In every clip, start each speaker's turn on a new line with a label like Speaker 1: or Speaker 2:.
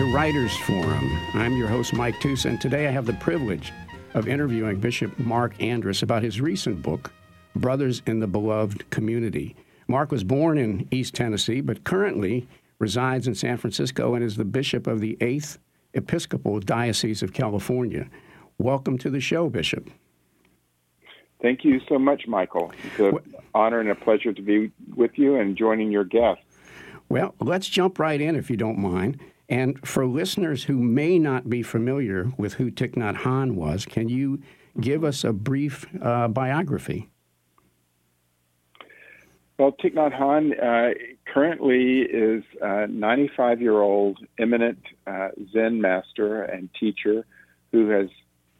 Speaker 1: to Writers Forum. I'm your host, Mike Tusa, and today I have the privilege of interviewing Bishop Marc Andrus about his recent book, Brothers in the Beloved Community. Marc was born in East Tennessee, but currently resides in San Francisco and is the bishop of the 8th Episcopal Diocese of California. Welcome to the show, Bishop.
Speaker 2: Thank you so much, Michael. It's an honor and a pleasure to be with you and joining your guest.
Speaker 1: Well, let's jump right in if you don't mind. And for listeners who may not be familiar with who Thich Nhat Hanh was, can you give us a brief uh, biography?
Speaker 2: Well, Thich Nhat Hanh uh, currently is a 95 year old eminent uh, Zen master and teacher who has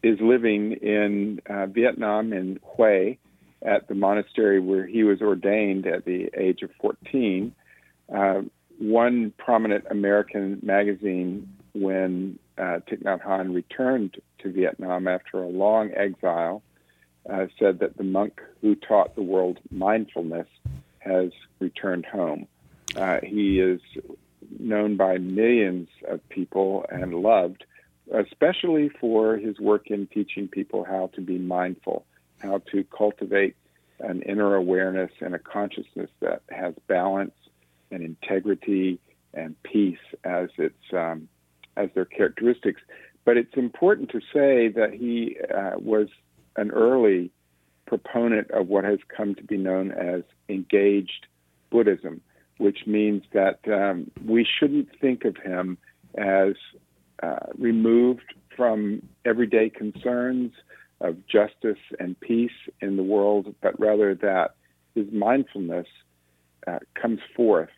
Speaker 2: is living in uh, Vietnam in Hue at the monastery where he was ordained at the age of 14. One prominent American magazine, when uh, Thich Nhat Hanh returned to Vietnam after a long exile, uh, said that the monk who taught the world mindfulness has returned home. Uh, he is known by millions of people and loved especially for his work in teaching people how to be mindful, how to cultivate an inner awareness and a consciousness that has balance and integrity and peace as its um, as their characteristics. But it's important to say that he uh, was an early proponent of what has come to be known as engaged Buddhism, which means that um, we shouldn't think of him as uh, removed from everyday concerns of justice and peace in the world, but rather that his mindfulness uh, comes forth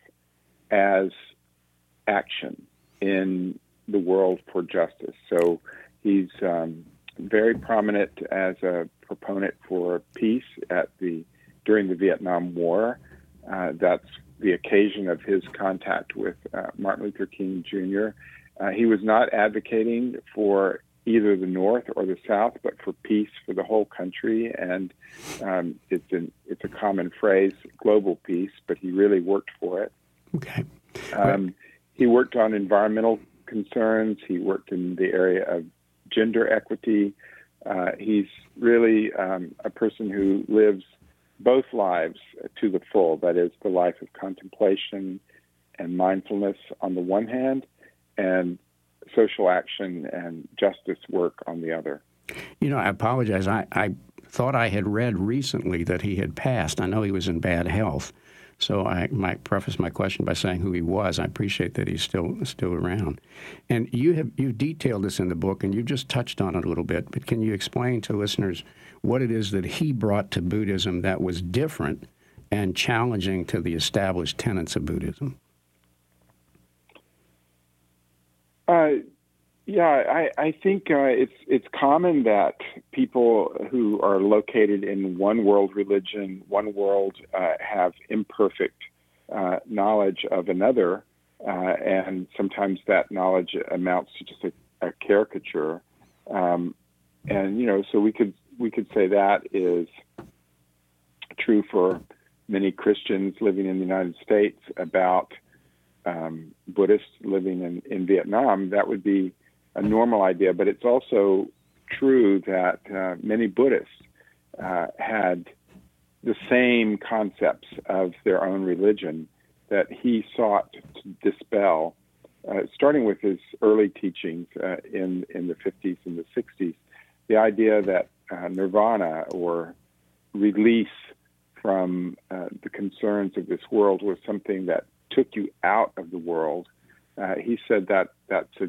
Speaker 2: as action in the world for justice. So he's um, very prominent as a proponent for peace at the during the Vietnam War. Uh, that's the occasion of his contact with uh, Martin Luther King Jr. Uh, he was not advocating for either the North or the South, but for peace for the whole country. And um, it's an it's a common phrase, global peace, but he really worked for it.
Speaker 1: Okay.
Speaker 2: Um, he worked on environmental concerns. He worked in the area of gender equity. Uh, he's really um, a person who lives both lives to the full. That is, the life of contemplation and mindfulness on the one hand, and social action and justice work on the other.
Speaker 1: You know, I apologize. I, I thought I had read recently that he had passed. I know he was in bad health. So I might preface my question by saying who he was. I appreciate that he's still still around. And you have you detailed this in the book, and you've just touched on it a little bit. But can you explain to listeners what it is that he brought to Buddhism that was different and challenging to the established tenets of Buddhism?
Speaker 2: Uh, yeah, I, I think uh, it's it's common that people who are located in one world religion, one world, uh, have imperfect uh, knowledge of another, uh, and sometimes that knowledge amounts to just a, a caricature. Um, and you know, so we could we could say that is true for many Christians living in the United States about um, Buddhists living in, in Vietnam, that would be a normal idea. But it's also true that uh, many Buddhists uh, had the same concepts of their own religion that he sought to dispel, uh, starting with his early teachings uh, in in the 50s and the 60s. The idea that uh, nirvana or release from uh, the concerns of this world was something that took you out of the world. He said that that's a,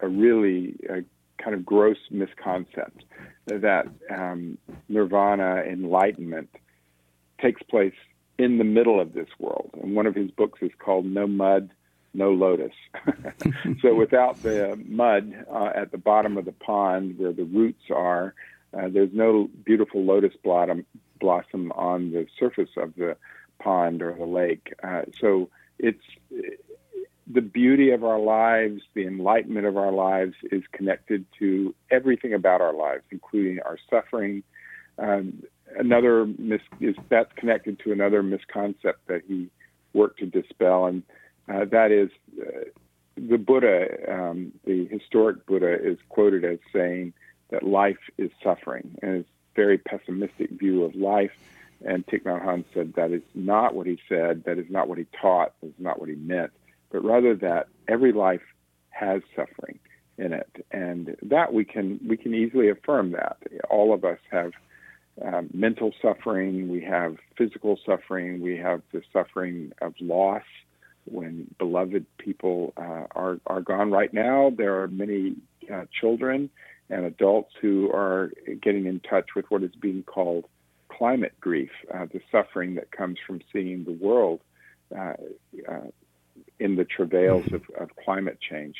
Speaker 2: a really a kind of gross misconcept that um, nirvana, enlightenment, takes place in the middle of this world. And one of his books is called No Mud, No Lotus. so without the mud uh, at the bottom of the pond where the roots are, uh, there's no beautiful lotus blossom, on the surface of the pond or the lake. Uh, so it's the beauty of our lives, the enlightenment of our lives is connected to everything about our lives, including our suffering. Um, another mis- is that's connected to another misconcept that he worked to dispel, and uh, that is uh, the Buddha, um, the historic Buddha, is quoted as saying that life is suffering, and it's a very pessimistic view of life. And Thich Nhat Hanh said that is not what he said, that is not what he taught, that is not what he meant, but rather that every life has suffering in it, and that we can we can easily affirm that all of us have um, mental suffering, we have physical suffering, we have the suffering of loss when beloved people uh, are are gone. Right now, there are many uh, children and adults who are getting in touch with what is being called climate grief, uh, the suffering that comes from seeing the world uh, uh, in the travails of, of climate change.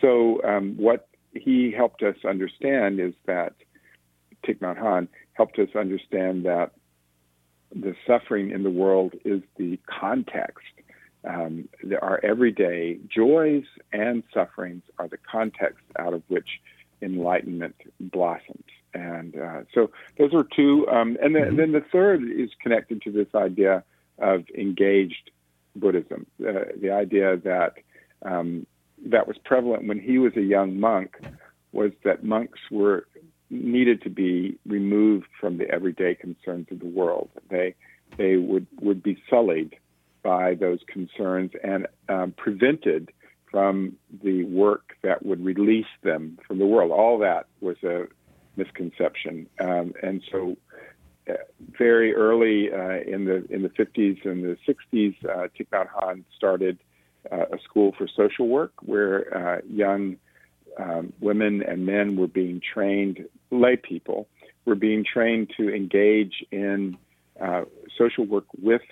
Speaker 2: So, um, what he helped us understand is that Thich Nhat Hanh helped us understand that the suffering in the world is the context. Um, our everyday joys and sufferings are the context out of which enlightenment blossoms. And uh, so those are two. Um, and, then, then the third is connected to this idea of engaged Buddhism, uh, the idea that um, that was prevalent when he was a young monk was that monks were needed to be removed from the everyday concerns of the world. They they would would be sullied by those concerns and um, prevented from the work that would release them from the world. All that was a misconception, um, and so very early uh, in the in the 50s and the 60s, uh, Thich Nhat Hanh started uh, a school for social work where uh, young um, women and men were being trained, lay people were being trained to engage in uh, social work with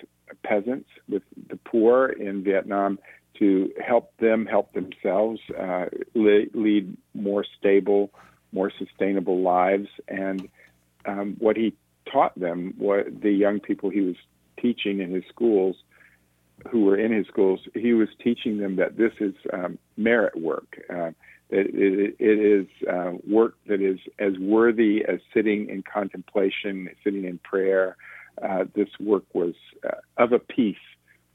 Speaker 2: peasants, with the poor in Vietnam, to help them help themselves lead more stable, more sustainable lives. And um, what he taught them, what the young people he was teaching in his schools, who were in his schools, he was teaching them that this is um, merit work. Uh, that it, it is uh, work that is as worthy as sitting in contemplation, sitting in prayer. Uh, this work was uh, of a piece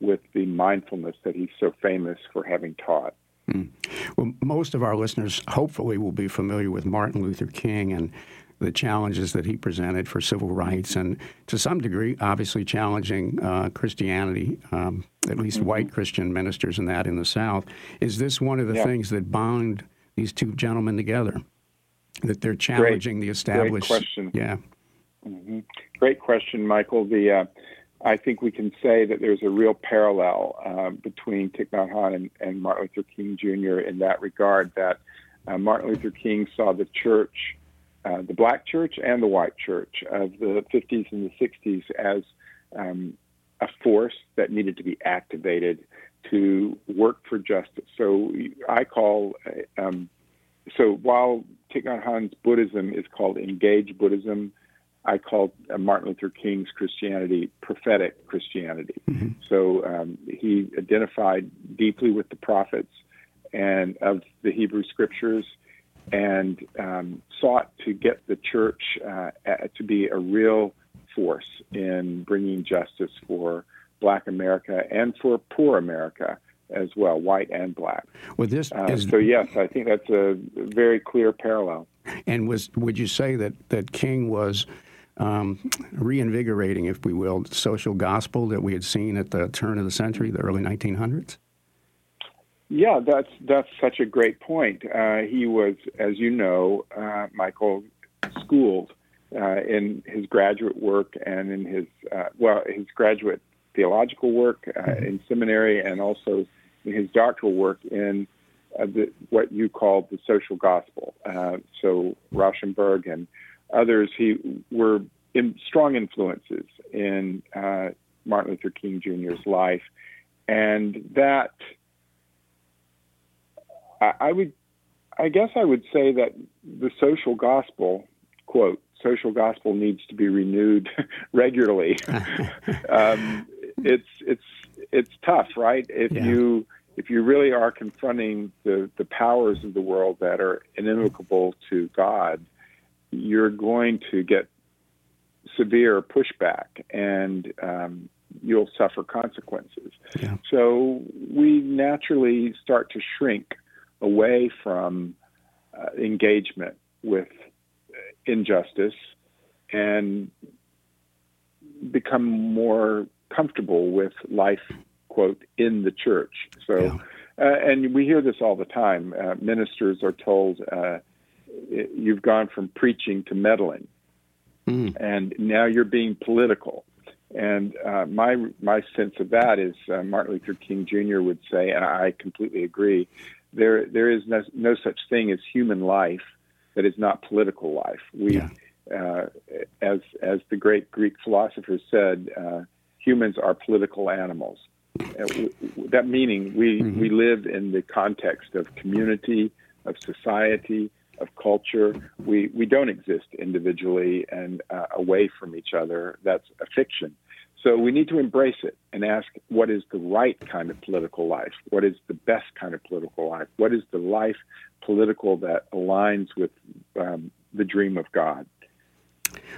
Speaker 2: with the mindfulness that he's so famous for having taught.
Speaker 1: Mm. Well, most of our listeners hopefully will be familiar with Martin Luther King and the challenges that he presented for civil rights, and to some degree, obviously challenging uh, Christianity, um, at least mm-hmm. white Christian ministers in that in the South. Is this one of the yeah. things that bound these two gentlemen together? That they're challenging
Speaker 2: great,
Speaker 1: the established.
Speaker 2: Great question.
Speaker 1: Yeah.
Speaker 2: Mm-hmm. Great question, Michael. The uh, I think we can say that there's a real parallel uh, between Thich Nhat Hanh and, and, Martin Luther King Jr. in that regard. That uh, Martin Luther King saw the church uh, the black church and the white church of the 50s and the 60s as um, a force that needed to be activated to work for justice. So I call, uh, um, so while Thich Nhat Hanh's Buddhism is called engaged Buddhism, I call uh, Martin Luther King's Christianity prophetic Christianity. Mm-hmm. So um, he identified deeply with the prophets and of the Hebrew scriptures and um, sought to get the church uh, to be a real force in bringing justice for Black America and for poor America as well, white and black.
Speaker 1: Well, this uh,
Speaker 2: is, so yes, I think that's a very clear parallel.
Speaker 1: And was would you say that that King was um, reinvigorating, if we will, social gospel that we had seen at the turn of the century, the early 1900s?
Speaker 2: Yeah, that's that's such a great point. Uh, he was, as you know, uh, Michael, schooled uh, in his graduate work and in his uh, well, his graduate theological work uh, mm-hmm. in seminary, and also in his doctoral work in uh, the, what you call the social gospel. so Rauschenbusch and others, he were in, strong influences in Martin Luther King Jr.'s life, and that I, I would, I guess I would say that the social gospel, quote, social gospel needs to be renewed regularly. um, it's it's it's tough, right? If yeah. you if you really are confronting the the powers of the world that are inimical to God, you're going to get severe pushback, and um, you'll suffer consequences.
Speaker 1: Yeah.
Speaker 2: So we naturally start to shrink away from uh, engagement with injustice and become more comfortable with life, quote, in the church. So,
Speaker 1: Yeah.
Speaker 2: uh, and we hear this all the time. Uh, ministers are told, uh, you've gone from preaching to meddling,
Speaker 1: Mm.
Speaker 2: and now you're being political. And uh, my my sense of that is uh, Martin Luther King Jr. would say, and I completely agree. There there is no, no such thing as human life that is not political life. We,
Speaker 1: Yeah.
Speaker 2: uh, as as the great Greek philosophers said, uh, humans are political animals. Uh, that meaning we
Speaker 1: Mhm.
Speaker 2: we live in the context of community, of society, of culture. We we don't exist individually and uh, away from each other. That's a fiction. So we need to embrace it and ask what is the right kind of political life? What is the best kind of political life? What is the life political that aligns with um, the dream of God?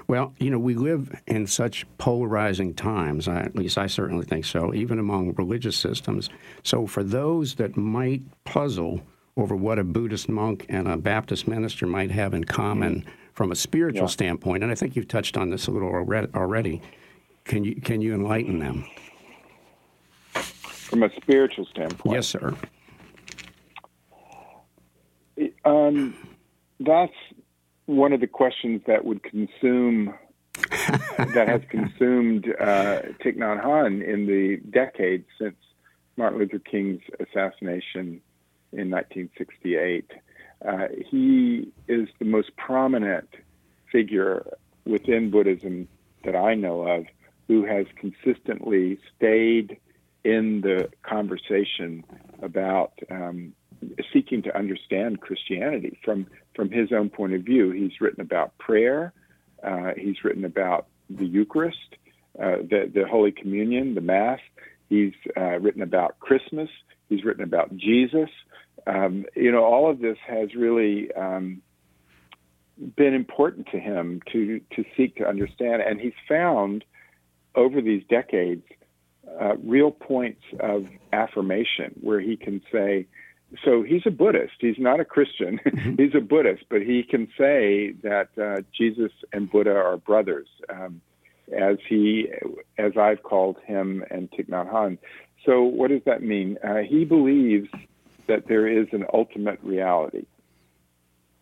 Speaker 1: Well, you know, we live in such polarizing times, I, at least I certainly think so, even among religious systems. So, for those that might puzzle over what a Buddhist monk and a Baptist minister might have in common from a spiritual
Speaker 2: Yeah.
Speaker 1: standpoint, and I think you've touched on this a little already, can you, can you enlighten them?
Speaker 2: From a spiritual standpoint,
Speaker 1: Yes, sir.
Speaker 2: Um, that's one of the questions that would consume that has consumed uh, Thich Nhat Hanh in the decades since Martin Luther King's assassination in 1968. Uh, he is the most prominent figure within Buddhism that I know of who has consistently stayed in the conversation about um, seeking to understand Christianity from from his own point of view. He's written about prayer. Uh, he's written about the Eucharist, uh, the the Holy Communion, the Mass. He's uh, written about Christmas. He's written about Jesus. Um, you know, all of this has really um, been important to him to to seek to understand, and he's found over these decades uh, real points of affirmation where he can say, so he's a Buddhist. He's not a Christian. he's a Buddhist, but he can say that uh, Jesus and Buddha are brothers, um, as he, as I've called him and Thich Nhat Hanh. So what does that mean? Uh, he believes that there is an ultimate reality,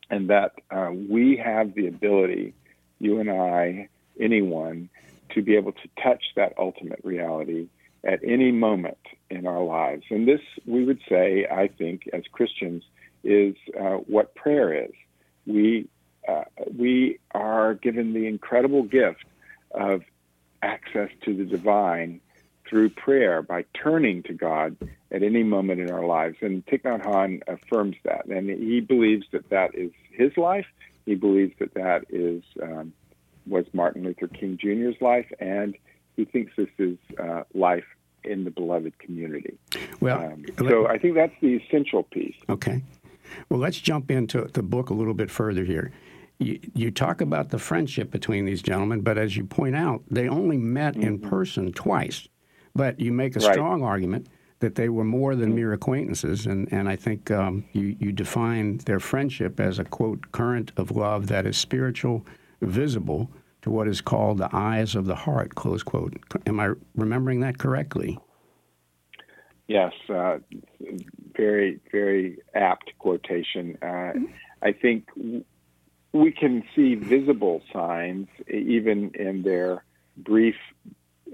Speaker 2: and that uh, we have the ability, you and I, anyone, to be able to touch that ultimate reality at any moment in our lives. And this, we would say, I think, as Christians, is uh, what prayer is. We uh, we are given the incredible gift of access to the divine through prayer by turning to God at any moment in our lives. And Thich Nhat Hanh affirms that, and he believes that that is his life. He believes that that is um, was Martin Luther King Jr.'s life, and he thinks this is uh, life in the beloved community.
Speaker 1: Well,
Speaker 2: Um, so I think that's the essential piece.
Speaker 1: Okay. Well, let's jump into the book a little bit further here. You, you talk about the friendship between these gentlemen, but as you point out, they only met in person twice. But you make a
Speaker 2: Right.
Speaker 1: strong argument that they were more than mere acquaintances, and, and I think um, you, you define their friendship as a quote current of love that is spiritual, visible to what is called the eyes of the heart, close quote. Am I remembering that correctly?
Speaker 2: Yes, uh, very, very apt quotation. Uh, I think we can see visible signs even in their brief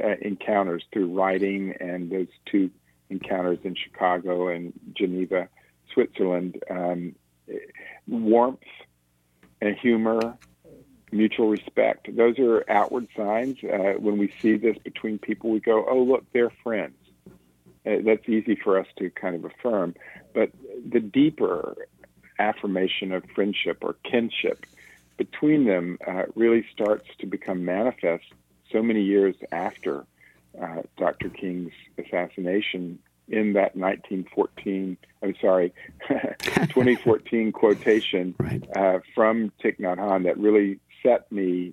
Speaker 2: uh, encounters through writing and those two encounters in Chicago and Geneva, Switzerland. Um, warmth and humor, mutual respect. Those are outward signs. Uh, when we see this between people, we go, oh, look, they're friends. Uh, that's easy for us to kind of affirm. But the deeper affirmation of friendship or kinship between them uh, really starts to become manifest so many years after uh, Dr. King's assassination in that 1914, I'm sorry, 2014 quotation
Speaker 1: Right.
Speaker 2: uh, from Thich Nhat Hanh that really set me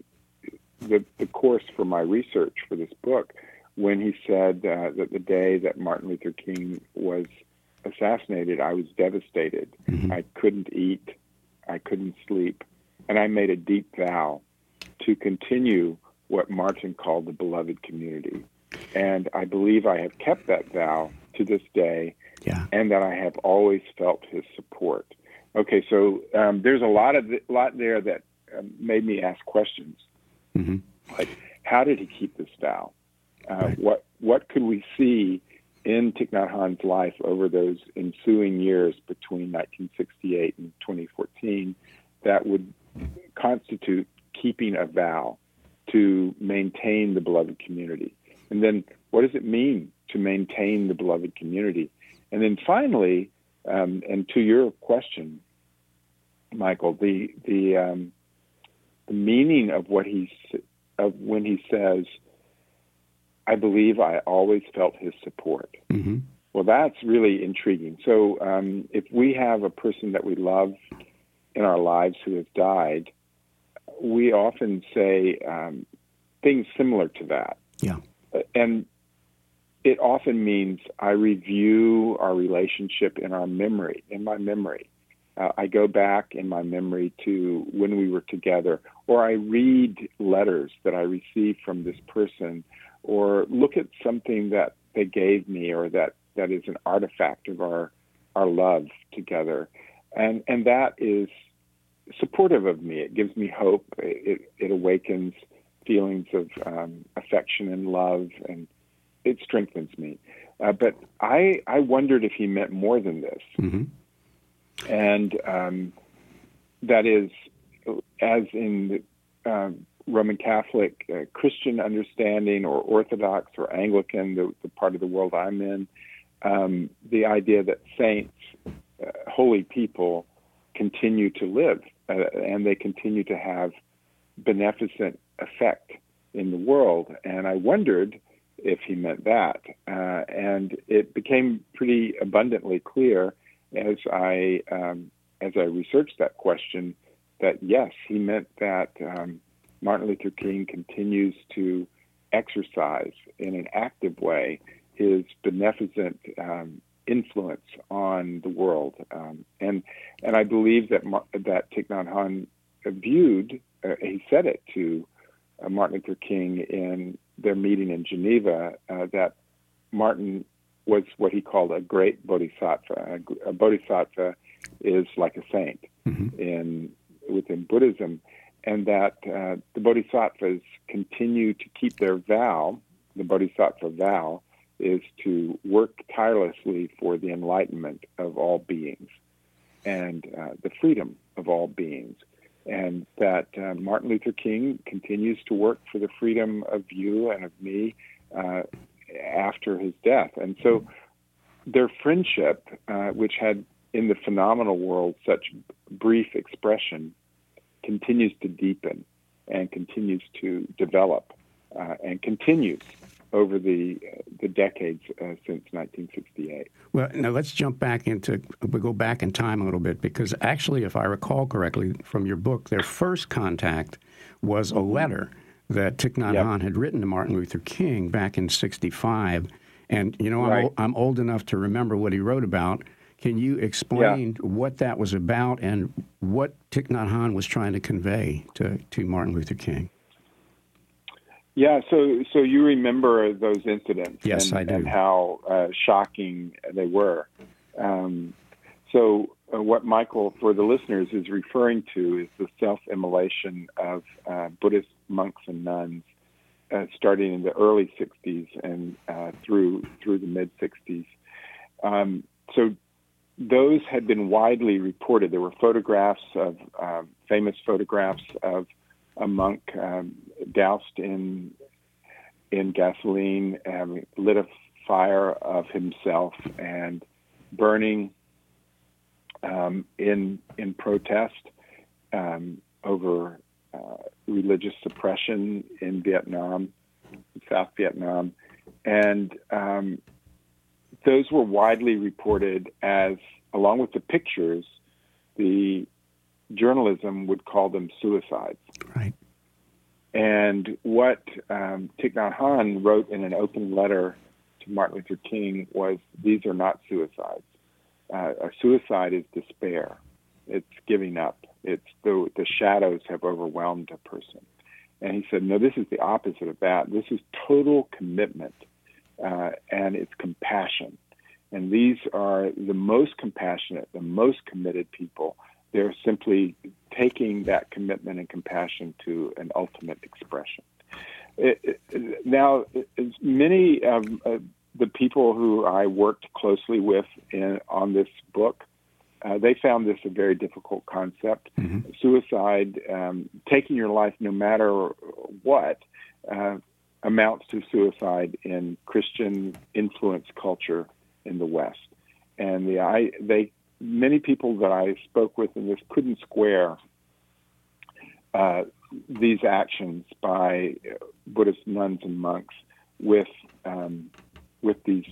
Speaker 2: the, the course for my research for this book when he said uh, that the day that Martin Luther King was assassinated, I was devastated. Mm-hmm. I couldn't eat, I couldn't sleep, and I made a deep vow to continue what Martin called the beloved community. And I believe I have kept that vow to this day,
Speaker 1: yeah.
Speaker 2: and that I have always felt his support. Okay, so um, there's a lot of lot there that made me ask questions,
Speaker 1: mm-hmm.
Speaker 2: like how did he keep this vow? Uh,
Speaker 1: right.
Speaker 2: What what could we see in Thich Nhat Hanh's life over those ensuing years between 1968 and 2014 that would constitute keeping a vow to maintain the beloved community? And then what does it mean to maintain the beloved community? And then finally, um, and to your question, Michael, the the um, the meaning of what he of when he says, "I believe I always felt his support."
Speaker 1: Mm-hmm.
Speaker 2: Well, that's really intriguing. So, um, if we have a person that we love in our lives who has died, we often say um, things similar to that.
Speaker 1: Yeah.
Speaker 2: And it often means I review our relationship in our memory, in my memory. Uh, I go back in my memory to when we were together, or I read letters that I received from this person, or look at something that they gave me, or that, that is an artifact of our our love together, and and that is supportive of me. It gives me hope. It it awakens feelings of um, affection and love, and it strengthens me. Uh, but I I wondered if he meant more than this,
Speaker 1: mm-hmm.
Speaker 2: And um, that is, as in the um, Roman Catholic uh, Christian understanding, or Orthodox or Anglican, the, the part of the world I'm in, um, the idea that saints, uh, holy people, continue to live uh, and they continue to have beneficent effect in the world. And I wondered if he meant that. Uh, and it became pretty abundantly clear as I um, as I researched that question that yes, he meant that um, Martin Luther King continues to exercise in an active way his beneficent um, influence on the world, um, and and I believe that that Thich Nhat Hanh viewed. Uh, he said it to uh, Martin Luther King in their meeting in Geneva uh, that Martin was what he called a great bodhisattva. A, a bodhisattva is like a saint
Speaker 1: mm-hmm.
Speaker 2: in within Buddhism, and that uh, the bodhisattvas continue to keep their vow, the bodhisattva vow, is to work tirelessly for the enlightenment of all beings and uh, the freedom of all beings. And that uh, Martin Luther King continues to work for the freedom of you and of me uh, after his death. And so their friendship, uh, which had in the phenomenal world such brief expression, continues to deepen and continues to develop uh, and continues over the uh, the decades uh, since 1968.
Speaker 1: Well, now let's jump back into we go back in time a little bit because actually, if I recall correctly from your book, their first contact was a letter that Thich Nhat Hanh had written to Martin Luther King back in '65, and you know
Speaker 2: right.
Speaker 1: I'm, I'm old enough to remember what he wrote about. Can you explain
Speaker 2: yeah.
Speaker 1: what that was about and what Thich Nhat Hanh was trying to convey to, to Martin Luther King?
Speaker 2: Yeah, so so you remember those incidents?
Speaker 1: Yes,
Speaker 2: and,
Speaker 1: I do.
Speaker 2: And how uh, shocking they were. Um, so uh, what Michael, for the listeners, is referring to is the self-immolation of uh, Buddhist monks and nuns, uh, starting in the early '60s and uh, through through the mid '60s. Um, so those had been widely reported. There were photographs of uh, famous photographs of a monk um, doused in in gasoline, and lit a fire of himself and burning um, in in protest um, over uh, religious suppression in Vietnam, South Vietnam, and um, those were widely reported as, along with the pictures, the journalism would call them suicides.
Speaker 1: Right.
Speaker 2: And what um, Thich Nhat Hanh wrote in an open letter to Martin Luther King was, "These are not suicides. Uh, a suicide is despair. It's giving up. It's the the shadows have overwhelmed a person." And he said, "No, this is the opposite of that. This is total commitment, uh, and it's compassion. And these are the most compassionate, the most committed people." They're simply taking that commitment and compassion to an ultimate expression. It, it, now, many of uh, the people who I worked closely with in, on this book, uh, they found this a very difficult concept. Mm-hmm. Suicide, um, taking your life no matter what, uh, amounts to suicide in Christian influence culture in the West. And the I, they many people that I spoke with in this couldn't square uh, these actions by Buddhist nuns and monks with um, with these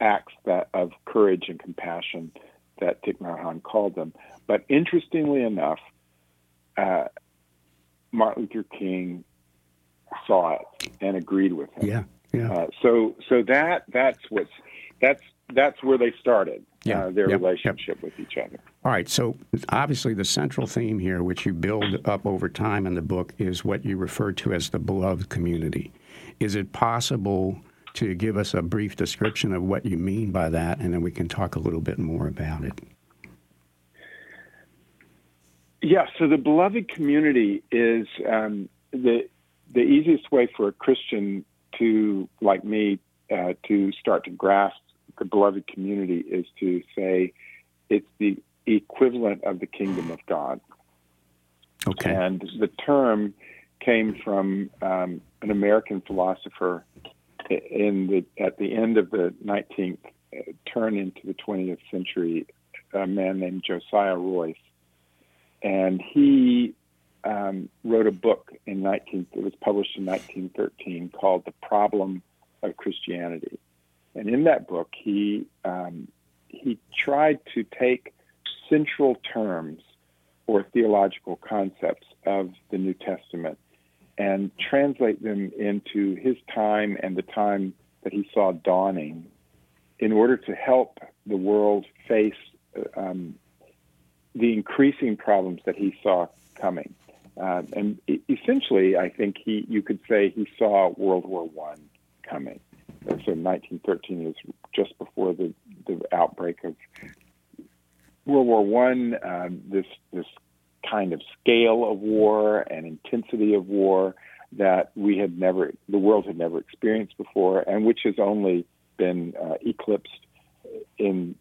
Speaker 2: acts that of courage and compassion that Thich Nhat Hanh called them. But interestingly enough, uh, Martin Luther King saw it and agreed with him.
Speaker 1: Yeah, yeah. Uh,
Speaker 2: so so that that's what's that's that's where they started yeah, uh, their yep, relationship yep. with each other.
Speaker 1: All right. So obviously, the central theme here, which you build up over time in the book, is what you refer to as the beloved community. Is it possible to give us a brief description of what you mean by that, and then we can talk a little bit more about it?
Speaker 2: Yeah. So the beloved community is um, the the easiest way for a Christian to, like me, uh, to start to grasp the beloved community is to say it's the equivalent of the kingdom of God.
Speaker 1: Okay.
Speaker 2: And the term came from um, an American philosopher in the at the end of the 19th, uh, turn into the 20th century, a man named Josiah Royce, and he um, wrote a book in 19. It was published in 1913 called "The Problem of Christianity," And in that book, he um, he tried to take central terms or theological concepts of the New Testament and translate them into his time and the time that he saw dawning in order to help the world face um, the increasing problems that he saw coming. Uh, and essentially, I think he you could say he saw World War One coming. So 1913 is just before the, the outbreak of World War One. Um, this this kind of scale of war and intensity of war that we had never, the world had never experienced before, and which has only been uh, eclipsed in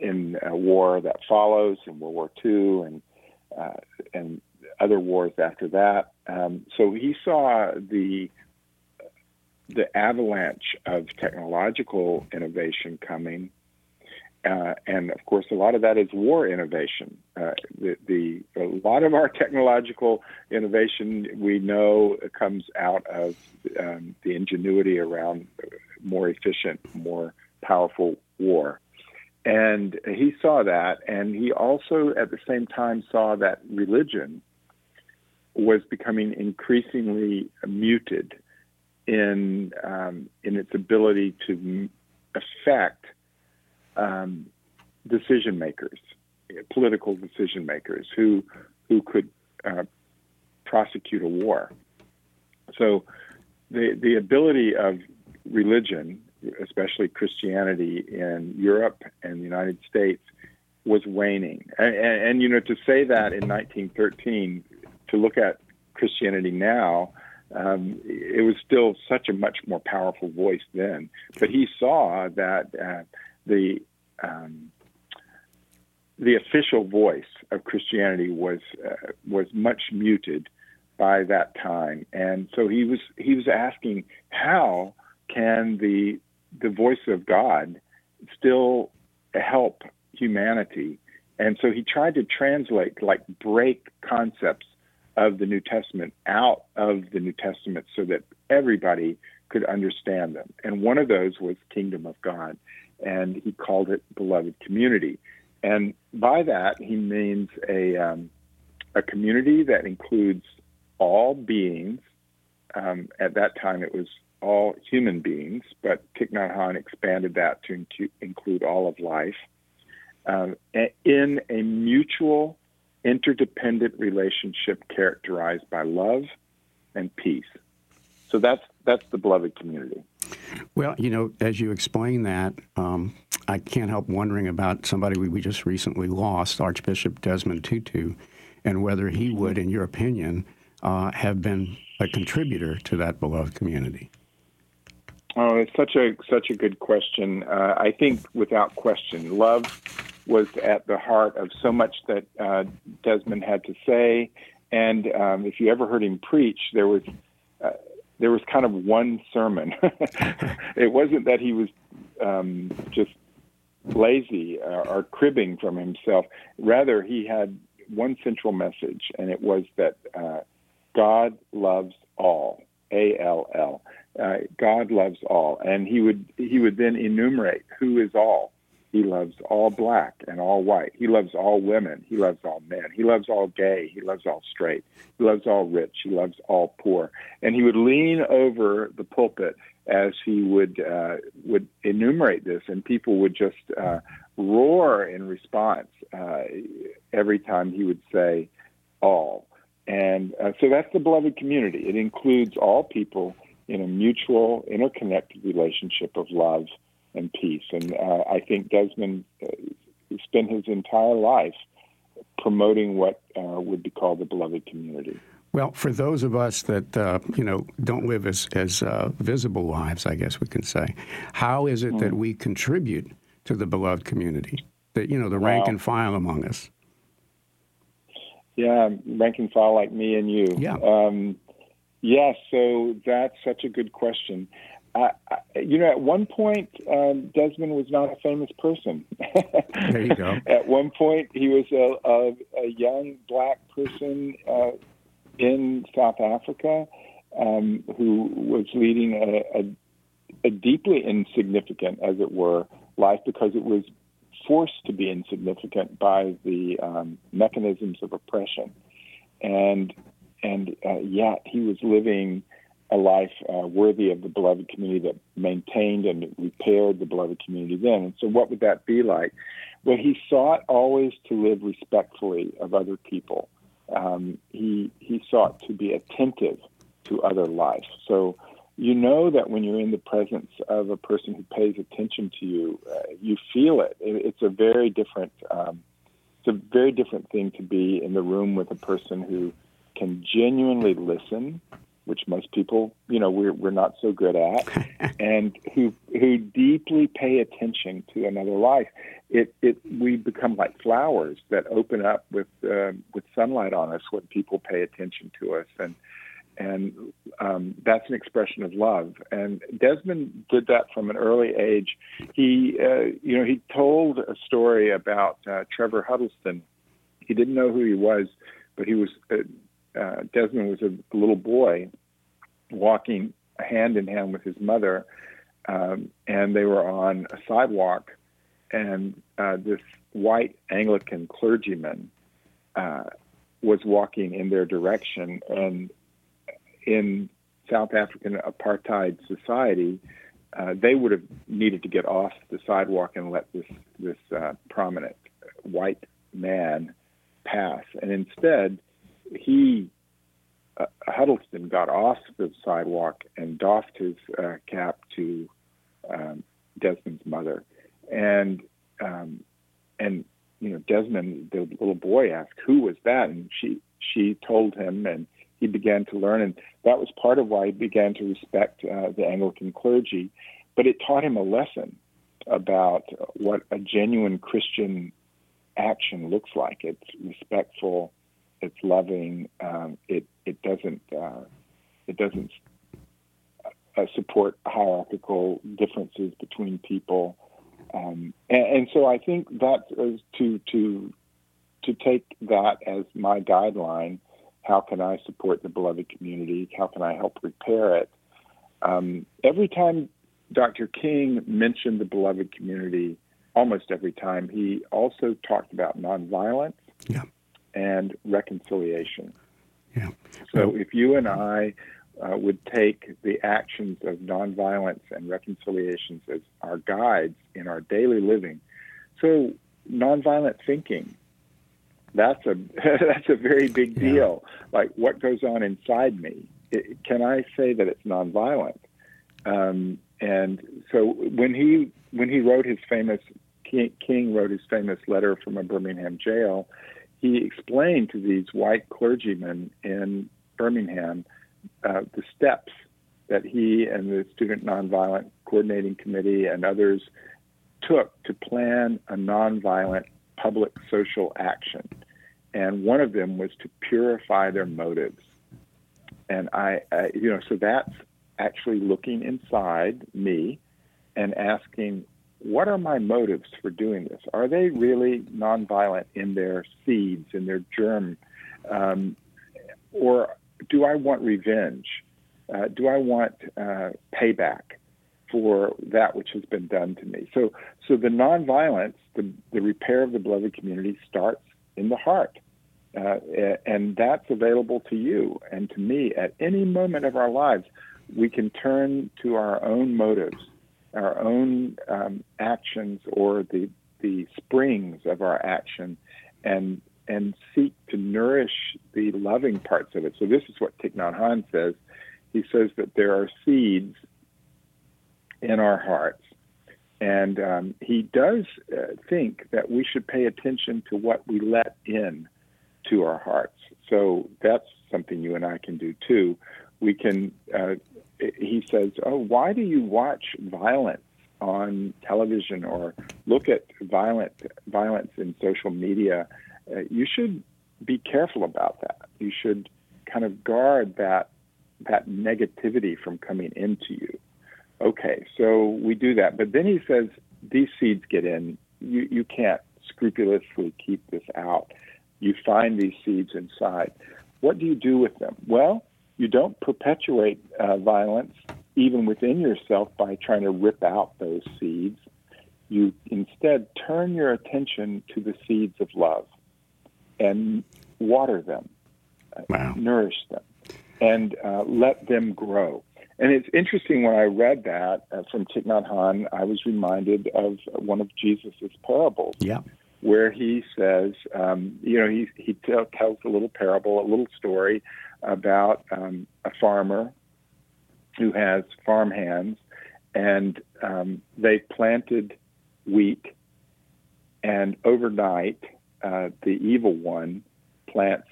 Speaker 2: in a war that follows in World War II and uh, and other wars after that. Um, so he saw the the avalanche of technological innovation coming. Uh, and of course, a lot of that is war innovation. Uh, the, the, a lot of our technological innovation we know comes out of um, the ingenuity around more efficient, more powerful war. And he saw that, and he also at the same time saw that religion was becoming increasingly muted in um, in its ability to affect um, decision makers, political decision makers who who could uh, prosecute a war. So the the ability of religion, especially Christianity in Europe and the United States, was waning. And, and, and you know to say that in 1913, to look at Christianity now um, it was still such a much more powerful voice then. But he saw that uh, the um, the official voice of Christianity was uh, was much muted by that time, and so he was he was asking how can the the voice of God still help humanity, and so he tried to translate like break concepts of the New Testament out of the New Testament so that everybody could understand them. And one of those was Kingdom of God. And he called it Beloved Community. And by that, he means a, um, a community that includes all beings um, at that time it was all human beings, but Thich Nhat Hanh expanded that to include all of life, um, in a mutual, interdependent relationship characterized by love and peace. So that's that's the beloved community.
Speaker 1: Well, you know, as you explain that, um, I can't help wondering about somebody we, we just recently lost, Archbishop Desmond Tutu, and whether he would, in your opinion, uh, have been a contributor to that beloved community.
Speaker 2: Oh, it's such a such a good question. Uh, I think, without question, love was at the heart of so much that uh, Desmond had to say. And um, if you ever heard him preach, there was there was kind of one sermon. it wasn't that he was um, just lazy or, or cribbing from himself. Rather, he had one central message, and it was that uh, God loves all. A L L. Uh, God loves all, and he would he would then enumerate who is all. He loves all black and all white. He loves all women. He loves all men. He loves all gay. He loves all straight. He loves all rich. He loves all poor. And he would lean over the pulpit as he would uh, would enumerate this, and people would just uh, roar in response uh, every time he would say all. And uh, so that's the beloved community. It includes all people in a mutual, interconnected relationship of love and peace. And uh, I think Desmond uh, spent his entire life promoting what uh, would be called the beloved community.
Speaker 1: Well, for those of us that uh, you know don't live as as uh, visible lives, I guess we can say, how is it mm. that we contribute to the beloved community? That you know the rank and file among us.
Speaker 2: Yeah, rank and file like me and you.
Speaker 1: Yeah. Um,
Speaker 2: yes, so that's such a good question. I, you know, at one point, um, Desmond was not a famous person.
Speaker 1: there you go.
Speaker 2: at one point, he was a, a, a young black person uh, in South Africa um, who was leading a, a, a deeply insignificant, as it were, life because it was forced to be insignificant by the um, mechanisms of oppression, and and uh, yet he was living a life uh, worthy of the beloved community that maintained and repaired the beloved community then. And so, what would that be like? Well, he sought always to live respectfully of other people. Um, he he sought to be attentive to other life. So you know that when you're in the presence of a person who pays attention to you, uh, you feel it. it. It's a very different. Um, it's a very different thing to be in the room with a person who can genuinely listen, which most people, you know, we're we're not so good at, and who who deeply pay attention to another life. It it we become like flowers that open up with uh, with sunlight on us when people pay attention to us and and um, that's an expression of love. And Desmond did that from an early age. He, uh, you know, he told a story about uh, Trevor Huddleston. He didn't know who he was, but he was uh, Desmond was a little boy walking hand in hand with his mother, um, and they were on a sidewalk, and uh, this white Anglican clergyman. Uh, was walking in their direction, and in South African apartheid society, uh, they would have needed to get off the sidewalk and let this this uh, prominent white man pass, and instead, he uh, Huddleston got off the sidewalk and doffed his uh, cap to um, Desmond's mother, and um, and you know Desmond, the little boy, asked who was that, and she she told him, and he began to learn, and that was part of why he began to respect uh, the Anglican clergy. But it taught him a lesson about what a genuine Christian action looks like. It's respectful, it's loving. Um, it it doesn't uh, it doesn't uh, support hierarchical differences between people. Um, and, and, so I think that is to to to take that as my guideline how can I support the beloved community? How can I help repair it? Um, every time Dr. King mentioned the beloved community, almost every time, he also talked about nonviolence
Speaker 1: yeah.
Speaker 2: And reconciliation.
Speaker 1: Yeah.
Speaker 2: So if you and I uh, would take the actions of nonviolence and reconciliations as our guides in our daily living. So, nonviolent thinking, that's a that's a very big deal. Yeah. Like what goes on inside me. It, can I say that it's nonviolent? Um, and so when he when he wrote his famous King, King wrote his famous letter from a Birmingham jail, he explained to these white clergymen in Birmingham uh, the steps that he and the Student Nonviolent Coordinating Committee and others took to plan a nonviolent public social action. And one of them was to purify their motives. And I, I you know, so that's actually looking inside me and asking, what are my motives for doing this? Are they really nonviolent in their seeds, in their germ? Um, or do I want revenge? Uh, do I want uh, payback for that which has been done to me? So, so the nonviolence, the, the repair of the beloved community starts in the heart. Uh, and that's available to you and to me at any moment of our lives. We can turn to our own motives, our own um, actions, or the the springs of our action, and and seek to nourish the loving parts of it. So this is what Thich Nhat Hanh says. He says that there are seeds in our hearts, and um, he does uh, think that we should pay attention to what we let in to our hearts. So that's something you and I can do too. We can. Uh, he says, "Oh, why do you watch violence on television or look at violent violence in social media?" uh, you should be careful about that. You should kind of guard that that negativity from coming into you. Okay, so we do that, but then he says these seeds get in. You you can't scrupulously keep this out. You find these seeds inside. What do you do with them? Well, you don't perpetuate uh, violence even within yourself by trying to rip out those seeds. You instead turn your attention to the seeds of love and water them,
Speaker 1: uh, wow.
Speaker 2: nourish them, and uh, let them grow. And it's interesting when I read that uh, from Thich Nhat Hanh, I was reminded of one of Jesus's parables.
Speaker 1: Yeah.
Speaker 2: Where he says, um, you know, he he t- tells a little parable, a little story about um, a farmer who has farm hands, and um, they planted wheat, and overnight uh, the evil one plants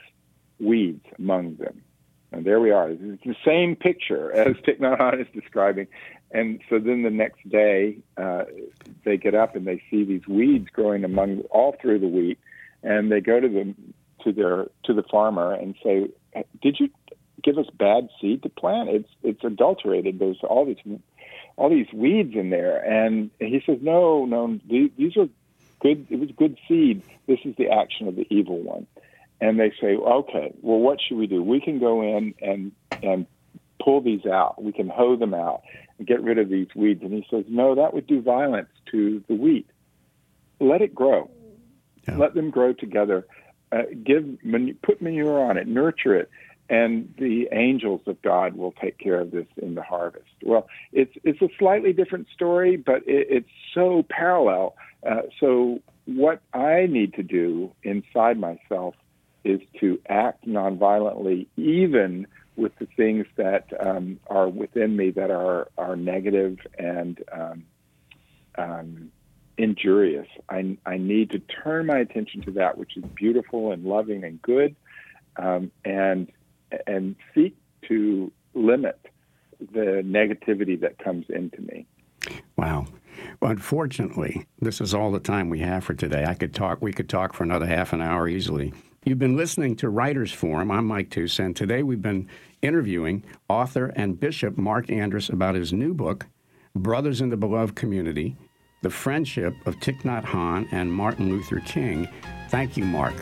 Speaker 2: weeds among them. And there we are. It's the same picture as Thich is describing. And so then the next day, uh, they get up and they see these weeds growing among all through the wheat, and they go to the to their to the farmer and say, "Did you give us bad seed to plant? It's it's adulterated. There's all these all these weeds in there." And he says, "No, no, these are good. It was good seed. This is the action of the evil one. And they say, okay, well, what should we do? We can go in and and pull these out. We can hoe them out and get rid of these weeds. And he says, no, that would do violence to the wheat. Let it grow. Yeah. Let them grow together. Uh, give put manure on it, nurture it, and the angels of God will take care of this in the harvest. Well, it's it's a slightly different story, but it, it's so parallel. Uh, so what I need to do inside myself is to act nonviolently, even with the things that um, are within me that are are negative and um, um, injurious. I, I need to turn my attention to that which is beautiful and loving and good, um, and and seek to limit the negativity that comes into me.
Speaker 1: Wow. Well, unfortunately, this is all the time we have for today. I could talk. We could talk for another half an hour easily. You've been listening to Writers Forum. I'm Mike Tusa, and today we've been interviewing author and Bishop Marc Andrus about his new book, Brothers in the Beloved Community: the friendship of Thich Nhat Hanh and Martin Luther King. Thank you, Marc.